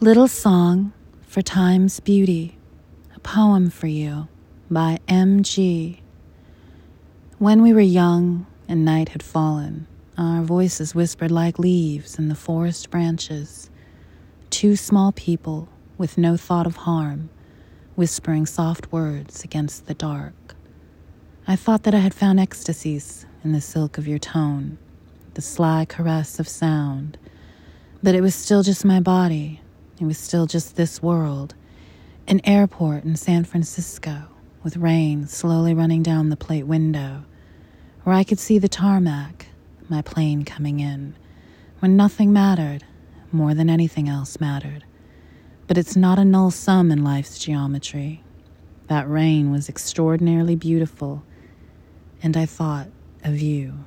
Little Song for Time's Beauty, a poem for you by M.G. When we were young and night had fallen, our voices whispered like leaves in the forest branches. Two small people with no thought of harm, whispering soft words against the dark. I thought that I had found ecstasies in the silk of your tone, the sly caress of sound, but it was still just my body it was still just this world. An airport in San Francisco, with rain slowly running down the plate window, where I could see the tarmac, my plane coming in, when nothing mattered more than anything else mattered. But it's not a null sum in life's geometry. That rain was extraordinarily beautiful, and I thought of you.